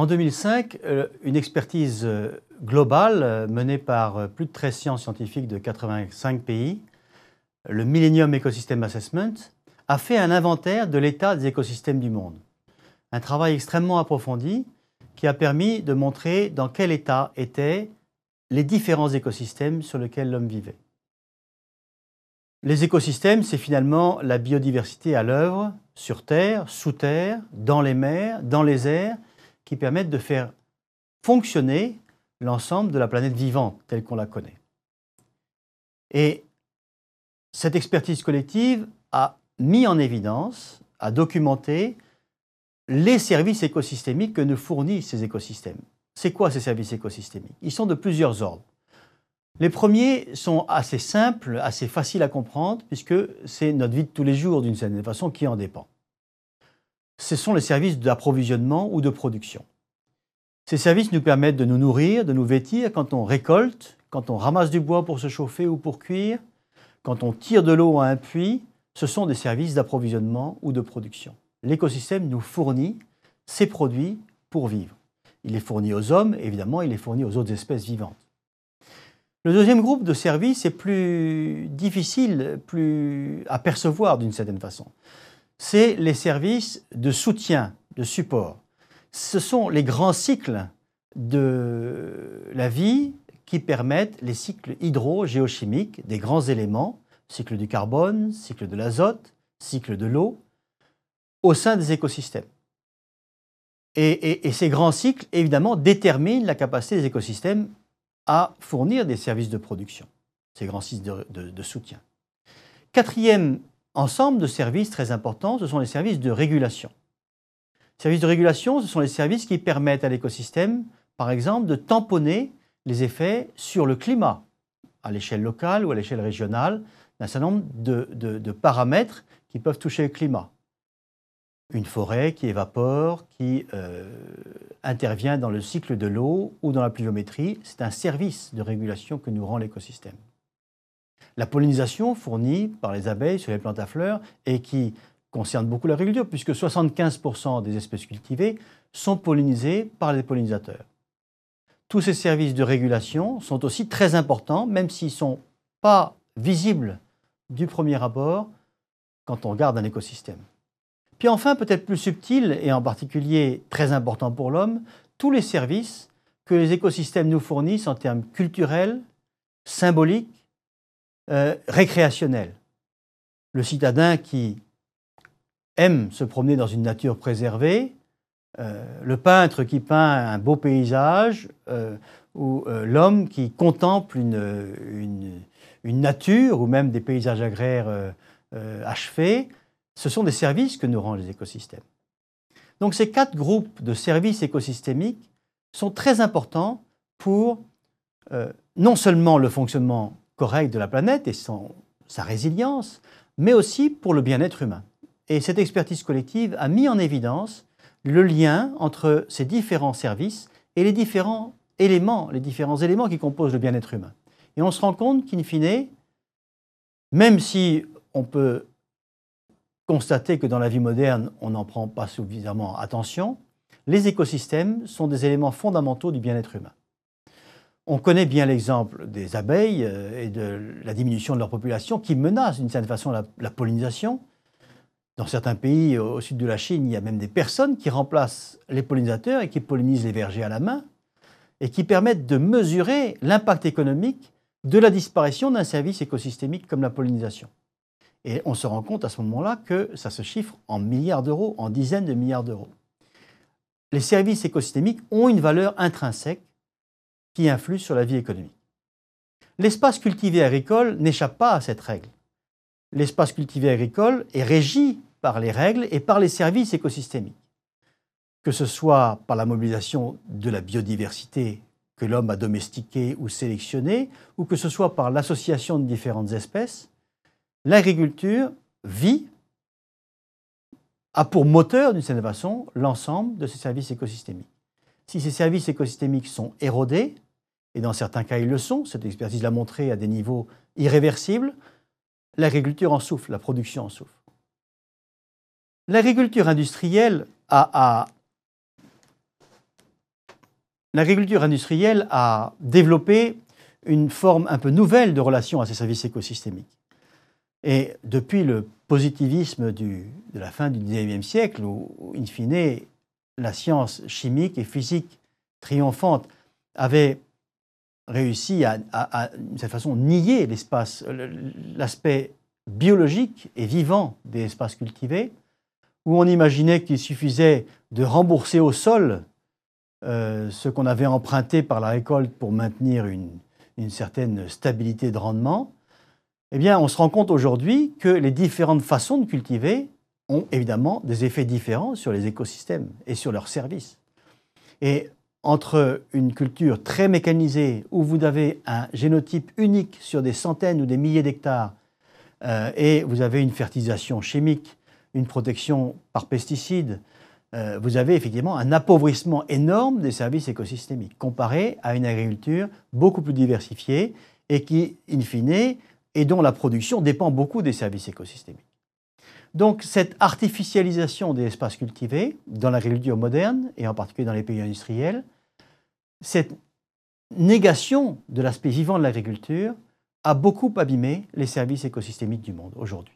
En 2005, euh, une expertise euh, globale euh, menée par plus de 13 sciences scientifiques de 85 pays, le Millennium Ecosystem Assessment, a fait un inventaire de l'état des écosystèmes du monde. Un travail extrêmement approfondi qui a permis de montrer dans quel état étaient les différents écosystèmes sur lesquels l'homme vivait. Les écosystèmes, c'est finalement la biodiversité à l'œuvre sur Terre, sous Terre, dans les mers, dans les airs, qui permettent de faire fonctionner l'ensemble de la planète vivante telle qu'on la connaît. Et cette expertise collective a mis en évidence, a documenté les services écosystémiques que nous fournissent ces écosystèmes. C'est quoi ces services écosystémiques? Ils sont de plusieurs ordres. Les premiers sont assez simples, assez faciles à comprendre, puisque c'est notre vie de tous les jours, d'une certaine façon, qui en dépend. Ce sont les services d'approvisionnement ou de production. Ces services nous permettent de nous nourrir, de nous vêtir quand on récolte, quand on ramasse du bois pour se chauffer ou pour cuire, quand on tire de l'eau à un puits. Ce sont des services d'approvisionnement ou de production. L'écosystème nous fournit ces produits pour vivre. Il est fourni aux hommes, évidemment, il est fourni aux autres espèces vivantes. Le deuxième groupe de services est plus difficile, plus à percevoir d'une certaine façon. C'est les services de soutien, de support. Ce sont les grands cycles de la vie qui permettent les cycles hydro-géochimiques des grands éléments, cycle du carbone, cycle de l'azote, cycle de l'eau, au sein des écosystèmes. Et, ces grands cycles, évidemment, déterminent la capacité des écosystèmes à fournir des services de production, ces grands cycles de, de soutien. Quatrième ensemble de services très importants, ce sont les services de régulation. Services de régulation, ce sont les services qui permettent à l'écosystème, par exemple, de tamponner les effets sur le climat, à l'échelle locale ou à l'échelle régionale, d'un certain nombre de, de, paramètres qui peuvent toucher le climat une forêt qui évapore, qui euh, intervient dans le cycle de l'eau ou dans la pluviométrie. C'est un service de régulation que nous rend l'écosystème. La pollinisation fournie par les abeilles sur les plantes à fleurs et qui concerne beaucoup l'agriculture, puisque 75% des espèces cultivées sont pollinisées par les pollinisateurs. Tous ces services de régulation sont aussi très importants, même s'ils ne sont pas visibles du premier abord quand on regarde un écosystème. Puis enfin, peut-être plus subtil, et en particulier très important pour l'homme, tous les services que les écosystèmes nous fournissent en termes culturels, symboliques, euh, récréationnels. Le citadin qui aime se promener dans une nature préservée, euh, le peintre qui peint un beau paysage, euh, ou l'homme qui contemple une, une, nature, ou même des paysages agraires achevés, ce sont des services que nous rendent les écosystèmes. Donc ces quatre groupes de services écosystémiques sont très importants pour euh, non seulement le fonctionnement correct de la planète et sa résilience, mais aussi pour le bien-être humain. Et cette expertise collective a mis en évidence le lien entre ces différents services et les différents éléments, les différents éléments qui composent le bien-être humain. Et on se rend compte qu'in fine, même si on peut constater que dans la vie moderne, on n'en prend pas suffisamment attention, les écosystèmes sont des éléments fondamentaux du bien-être humain. On connaît bien l'exemple des abeilles euh, et de la diminution de leur population qui menace d'une certaine façon la, pollinisation. Dans certains pays au sud de la Chine, il y a même des personnes qui remplacent les pollinisateurs et qui pollinisent les vergers à la main et qui permettent de mesurer l'impact économique de la disparition d'un service écosystémique comme la pollinisation. Et on se rend compte à ce moment-là que ça se chiffre en milliards d'euros, en dizaines de milliards d'euros. Les services écosystémiques ont une valeur intrinsèque qui influe sur la vie économique. L'espace cultivé agricole n'échappe pas à cette règle. L'espace cultivé agricole est régi par les règles et par les services écosystémiques. Que ce soit par la mobilisation de la biodiversité que l'homme a domestiquée ou sélectionnée, ou que ce soit par l'association de différentes espèces, l'agriculture vit, a pour moteur, d'une certaine façon, l'ensemble de ces services écosystémiques. Si ces services écosystémiques sont érodés, et dans certains cas ils le sont, cette expertise l'a montré à des niveaux irréversibles, l'agriculture en souffre, la production en souffre. L'agriculture industrielle a, développé une forme un peu nouvelle de relation à ces services écosystémiques. Et depuis le positivisme de la fin du XIXe siècle, où, in fine, la science chimique et physique triomphante avait réussi à, de cette façon, nier l'aspect biologique et vivant des espaces cultivés, où on imaginait qu'il suffisait de rembourser au sol euh, ce qu'on avait emprunté par la récolte pour maintenir une, certaine stabilité de rendement, eh bien, on se rend compte aujourd'hui que les différentes façons de cultiver ont évidemment des effets différents sur les écosystèmes et sur leurs services. Et entre une culture très mécanisée, où vous avez un génotype unique sur des centaines ou des milliers d'hectares, euh, et vous avez une fertilisation chimique, une protection par pesticides, euh, vous avez effectivement un appauvrissement énorme des services écosystémiques, comparé à une agriculture beaucoup plus diversifiée et qui, in fine, et dont la production dépend beaucoup des services écosystémiques. Donc cette artificialisation des espaces cultivés dans l'agriculture moderne, et en particulier dans les pays industriels, cette négation de l'aspect vivant de l'agriculture a beaucoup abîmé les services écosystémiques du monde aujourd'hui.